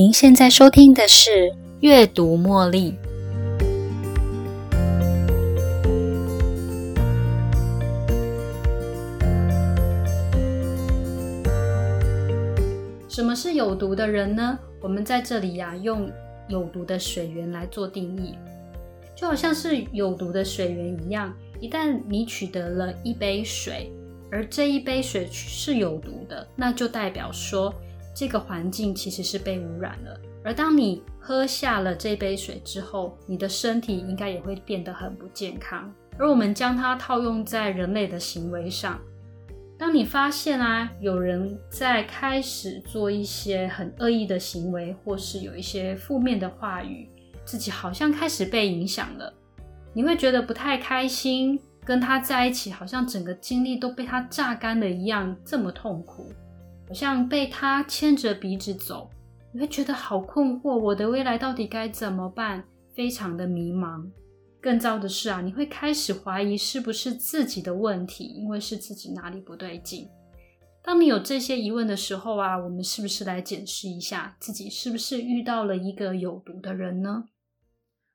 您现在收听的是《阅读茉莉》。什么是有毒的人呢？我们在这里呀，用有毒的水源来做定义，就好像是有毒的水源一样。一旦你取得了一杯水，而这一杯水是有毒的，那就代表说这个环境其实是被污染了。而当你喝下了这杯水之后，你的身体应该也会变得很不健康。而我们将它套用在人类的行为上。当你发现啊，有人在开始做一些很恶意的行为，或是有一些负面的话语，自己好像开始被影响了，你会觉得不太开心，跟他在一起好像整个精力都被他榨干了一样，这么痛苦，好像被他牵着鼻子走，你会觉得好困惑，我的未来到底该怎么办？非常的迷茫。更糟的是啊，你会开始怀疑是不是自己的问题，因为是自己哪里不对劲。当你有这些疑问的时候啊，我们是不是来检视一下自己是不是遇到了一个有毒的人呢？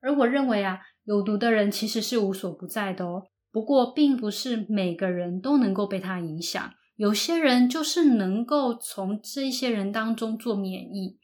而我认为啊，有毒的人其实是无所不在的哦。不过，并不是每个人都能够被他影响，有些人就是能够从这些人当中做免疫，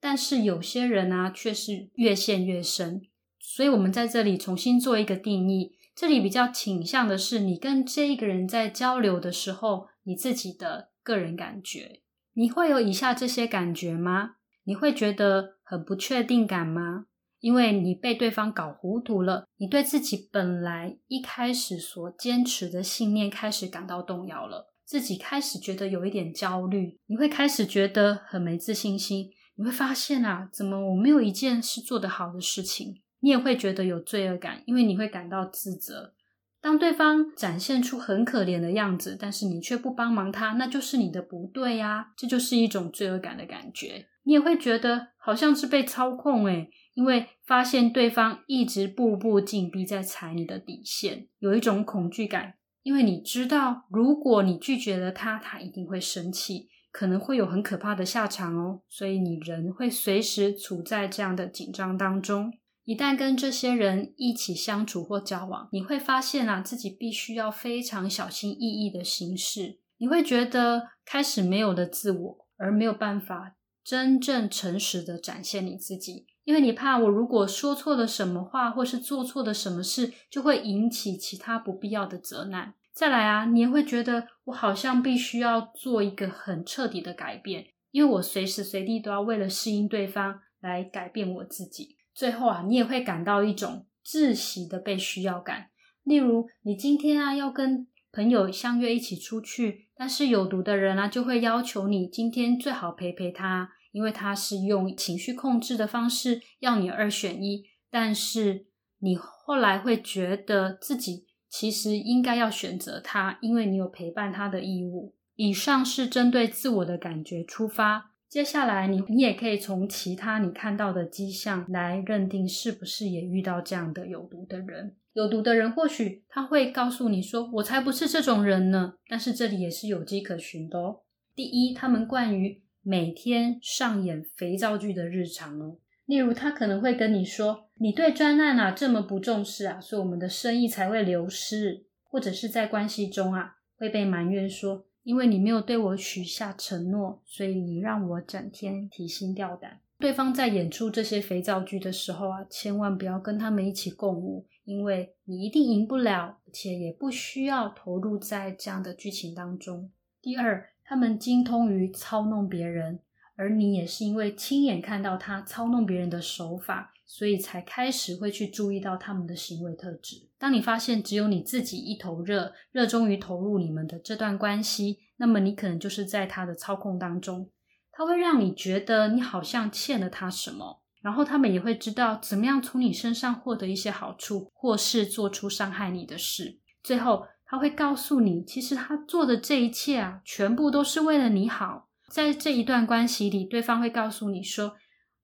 但是有些人啊，却是越陷越深。所以，我们在这里重新做一个定义。这里比较倾向的是，你跟这一个人在交流的时候，你自己的个人感觉，你会有以下这些感觉吗？你会觉得很不确定感吗？因为你被对方搞糊涂了，你对自己本来一开始所坚持的信念开始感到动摇了，自己开始觉得有一点焦虑，你会开始觉得很没自信心，你会发现啊，怎么我没有一件是做得好的事情？你也会觉得有罪恶感，因为你会感到自责。当对方展现出很可怜的样子，但是你却不帮忙他，那就是你的不对呀，这就是一种罪恶感的感觉。你也会觉得好像是被操控诶，因为发现对方一直步步紧逼在踩你的底线，有一种恐惧感，因为你知道，如果你拒绝了他，他一定会生气，可能会有很可怕的下场哦。所以你人会随时处在这样的紧张当中。一旦跟这些人一起相处或交往，你会发现啊，自己必须要非常小心翼翼的行事。你会觉得开始没有了自我，而没有办法真正诚实的展现你自己，因为你怕我如果说错了什么话，或是做错了什么事，就会引起其他不必要的责难。再来啊，你也会觉得我好像必须要做一个很彻底的改变，因为我随时随地都要为了适应对方来改变我自己。最后啊，你也会感到一种窒息的被需要感。例如，你今天啊要跟朋友相约一起出去，但是有毒的人啊就会要求你今天最好陪陪他，因为他是用情绪控制的方式要你二选一。但是你后来会觉得自己其实应该要选择他，因为你有陪伴他的义务。以上是针对自我的感觉出发。接下来，你你也可以从其他你看到的迹象来认定是不是也遇到这样的有毒的人。有毒的人或许他会告诉你说：“我才不是这种人呢。”但是这里也是有迹可循的哦。第一，他们惯于每天上演肥皂剧的日常哦。例如，他可能会跟你说：“你对专案啊这么不重视啊，所以我们的生意才会流失。”或者是在关系中啊会被埋怨说。因为你没有对我许下承诺，所以你让我整天提心吊胆。对方在演出这些肥皂剧的时候啊，千万不要跟他们一起共舞，因为你一定赢不了，且也不需要投入在这样的剧情当中。第二，他们精通于操弄别人，而你也是因为亲眼看到他操弄别人的手法。所以才开始会去注意到他们的行为特质。当你发现只有你自己一头热，热衷于投入你们的这段关系，那么你可能就是在他的操控当中。他会让你觉得你好像欠了他什么，然后他们也会知道怎么样从你身上获得一些好处，或是做出伤害你的事。最后他会告诉你，其实他做的这一切啊，全部都是为了你好。在这一段关系里，对方会告诉你说。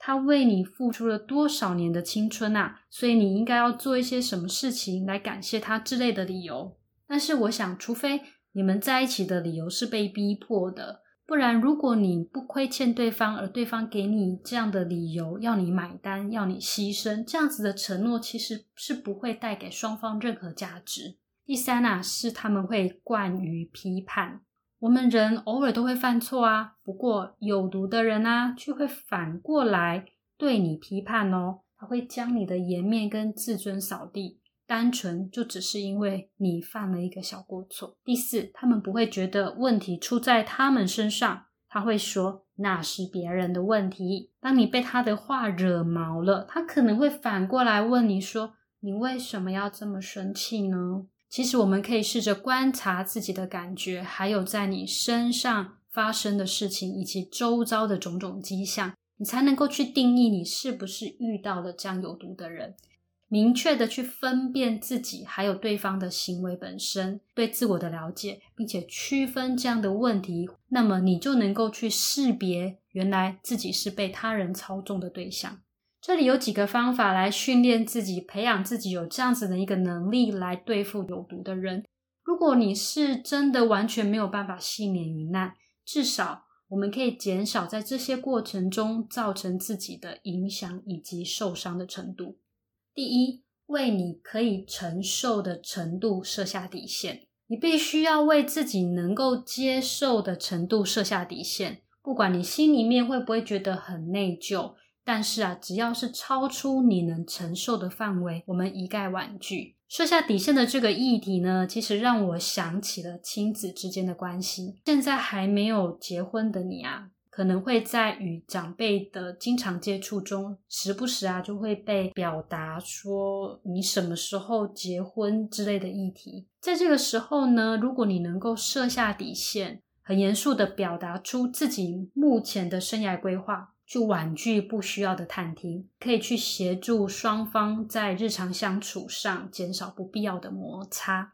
他为你付出了多少年的青春啊！所以你应该要做一些什么事情来感谢他之类的理由。但是我想，除非你们在一起的理由是被逼迫的，不然，如果你不亏欠对方，而对方给你这样的理由要你买单、要你牺牲，这样子的承诺其实是不会带给双方任何价值。第三啊，是他们会惯于批判。我们人偶尔都会犯错啊，不过有毒的人啊，却会反过来对你批判哦，他会将你的颜面跟自尊扫地。单纯就只是因为你犯了一个小过错。第四，他们不会觉得问题出在他们身上，他会说那是别人的问题。当你被他的话惹毛了，他可能会反过来问你说：“你为什么要这么生气呢？”其实我们可以试着观察自己的感觉，还有在你身上发生的事情以及周遭的种种迹象，你才能够去定义你是不是遇到了这样有毒的人。明确的去分辨自己还有对方的行为本身，对自我的了解，并且区分这样的问题，那么你就能够去识别原来自己是被他人操纵的对象。这里有几个方法来训练自己，培养自己有这样子的一个能力来对付有毒的人。如果你是真的完全没有办法幸免于难，至少我们可以减少在这些过程中造成自己的影响以及受伤的程度。第一，为你可以承受的程度设下底线。你必须要为自己能够接受的程度设下底线。不管你心里面会不会觉得很内疚，但是啊，只要是超出你能承受的范围，我们一概婉拒。设下底线的这个议题呢，其实让我想起了亲子之间的关系。现在还没有结婚的你啊。可能会在与长辈的经常接触中，时不时啊就会被表达说你什么时候结婚之类的议题。在这个时候呢，如果你能够设下底线，很严肃的表达出自己目前的生涯规划，去婉拒不需要的探听，可以去协助双方在日常相处上减少不必要的摩擦。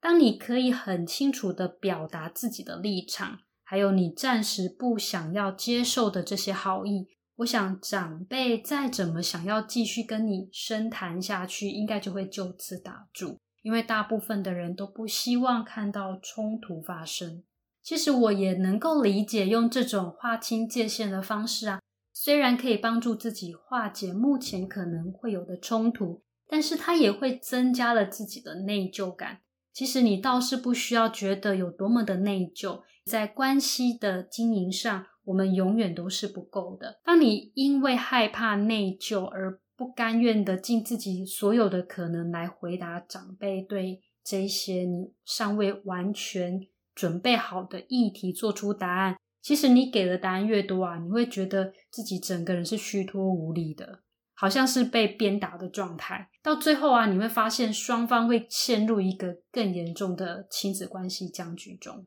当你可以很清楚的表达自己的立场。还有你暂时不想要接受的这些好意，我想长辈再怎么想要继续跟你深谈下去，应该就会就此打住，因为大部分的人都不希望看到冲突发生。其实我也能够理解用这种划清界限的方式啊，虽然可以帮助自己化解目前可能会有的冲突，但是它也会增加了自己的内疚感。其实你倒是不需要觉得有多么的内疚。在关系的经营上，我们永远都是不够的。当你因为害怕内疚而不甘愿的尽自己所有的可能来回答长辈对这些你尚未完全准备好的议题做出答案，其实你给的答案越多啊，你会觉得自己整个人是虚脱无力的，好像是被鞭打的状态。到最后啊，你会发现双方会陷入一个更严重的亲子关系僵局中。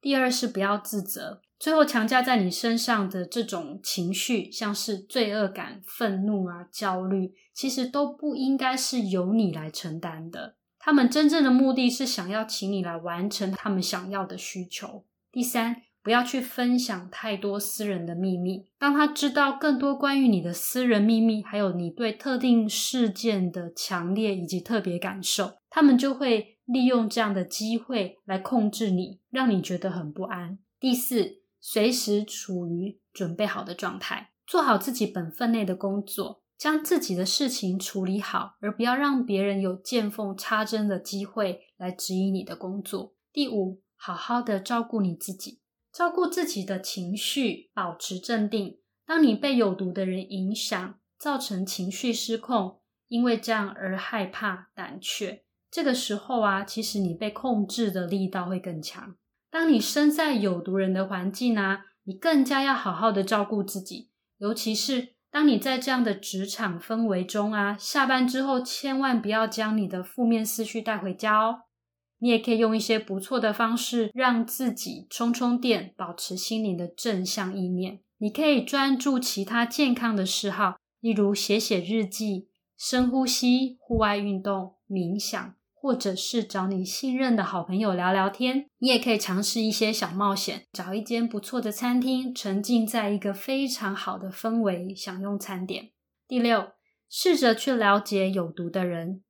第二是不要自责，最后强加在你身上的这种情绪，像是罪恶感、愤怒啊、焦虑，其实都不应该是由你来承担的。他们真正的目的是想要请你来完成他们想要的需求。第三，不要去分享太多私人的秘密。当他知道更多关于你的私人秘密，还有你对特定事件的强烈以及特别感受，他们就会。利用这样的机会来控制你，让你觉得很不安。第四，随时处于准备好的状态，做好自己本分内的工作，将自己的事情处理好，而不要让别人有见缝插针的机会来指引你的工作。第五，好好的照顾你自己，照顾自己的情绪，保持镇定。当你被有毒的人影响，造成情绪失控，因为这样而害怕、胆怯。这个时候啊，其实你被控制的力道会更强。当你身在有毒人的环境啊，你更加要好好的照顾自己。尤其是当你在这样的职场氛围中啊，下班之后千万不要将你的负面思绪带回家哦。你也可以用一些不错的方式让自己充充电，保持心灵的正向意念。你可以专注其他健康的嗜好，例如写写日记、深呼吸、户外运动、冥想。或者是找你信任的好朋友聊聊天，你也可以尝试一些小冒险，找一间不错的餐厅，沉浸在一个非常好的氛围，享用餐点。第六，试着去了解有毒的人。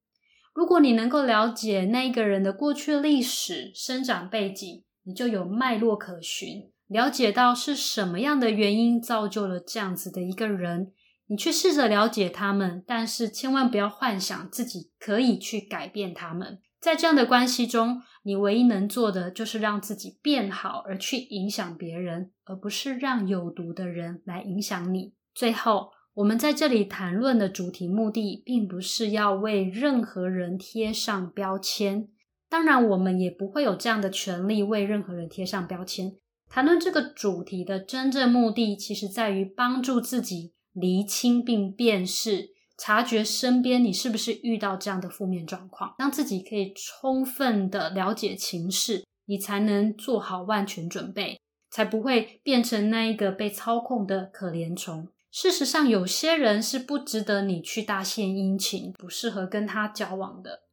如果你能够了解那一个人的过去历史、生长背景，你就有脉络可循，了解到是什么样的原因造就了这样子的一个人，你去试着了解他们，但是千万不要幻想自己可以去改变他们。在这样的关系中，你唯一能做的就是让自己变好，而去影响别人，而不是让有毒的人来影响你。最后，我们在这里谈论的主题目的，并不是要为任何人贴上标签。当然，我们也不会有这样的权利为任何人贴上标签。谈论这个主题的真正目的，其实在于帮助自己厘清并辨识、察觉身边你是不是遇到这样的负面状况，让自己可以充分的了解情势，你才能做好万全准备，才不会变成那一个被操控的可怜虫。事实上，有些人是不值得你去大献殷勤，不适合跟他交往的。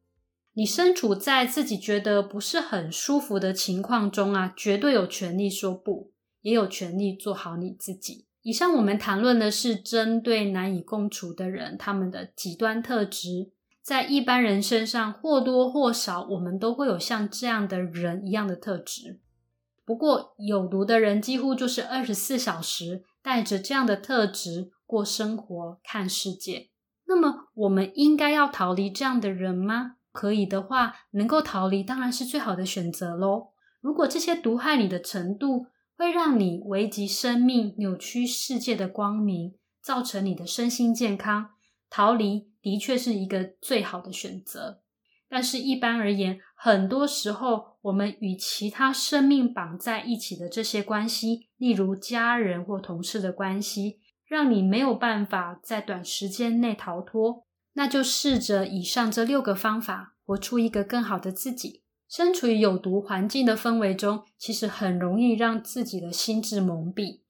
你身处在自己觉得不是很舒服的情况中啊，绝对有权利说不，也有权利做好你自己。以上我们谈论的是针对难以共处的人，他们的极端特质，在一般人身上或多或少，我们都会有像这样的人一样的特质。不过，有毒的人几乎就是二十四小时带着这样的特质过生活、看世界。那么，我们应该要逃离这样的人吗？可以的话，能够逃离当然是最好的选择喽。如果这些毒害你的程度会让你危及生命、扭曲世界的光明，造成你的身心健康，逃离的确是一个最好的选择。但是，一般而言，很多时候我们与其他生命绑在一起的这些关系，例如家人或同事的关系，让你没有办法在短时间内逃脱。那就试着以上这六个方法，活出一个更好的自己。身处于有毒环境的氛围中，其实很容易让自己的心智蒙蔽。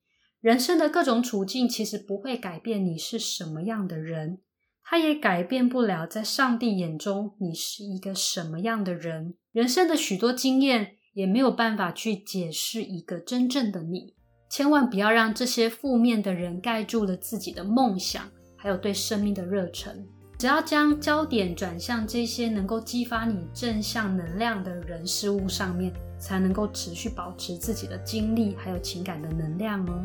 人生的各种处境其实不会改变你是什么样的人，它也改变不了在上帝眼中你是一个什么样的人。人生的许多经验也没有办法去解释一个真正的你。千万不要让这些负面的人盖住了自己的梦想，还有对生命的热忱。只要将焦点转向这些能够激发你正向能量的人事物上面，才能够持续保持自己的精力还有情感的能量哦。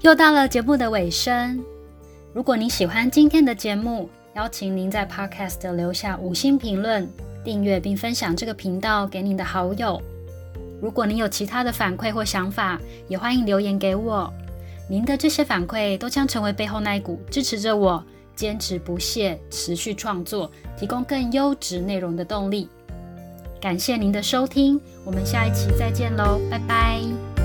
又到了节目的尾声。如果您喜欢今天的节目，邀请您在 Podcast 留下五星评论、订阅并分享这个频道给您的好友。如果您有其他的反馈或想法，也欢迎留言给我。您的这些反馈都将成为背后那一股支持着我坚持不懈、持续创作、提供更优质内容的动力。感谢您的收听，我们下一期再见喽，拜拜。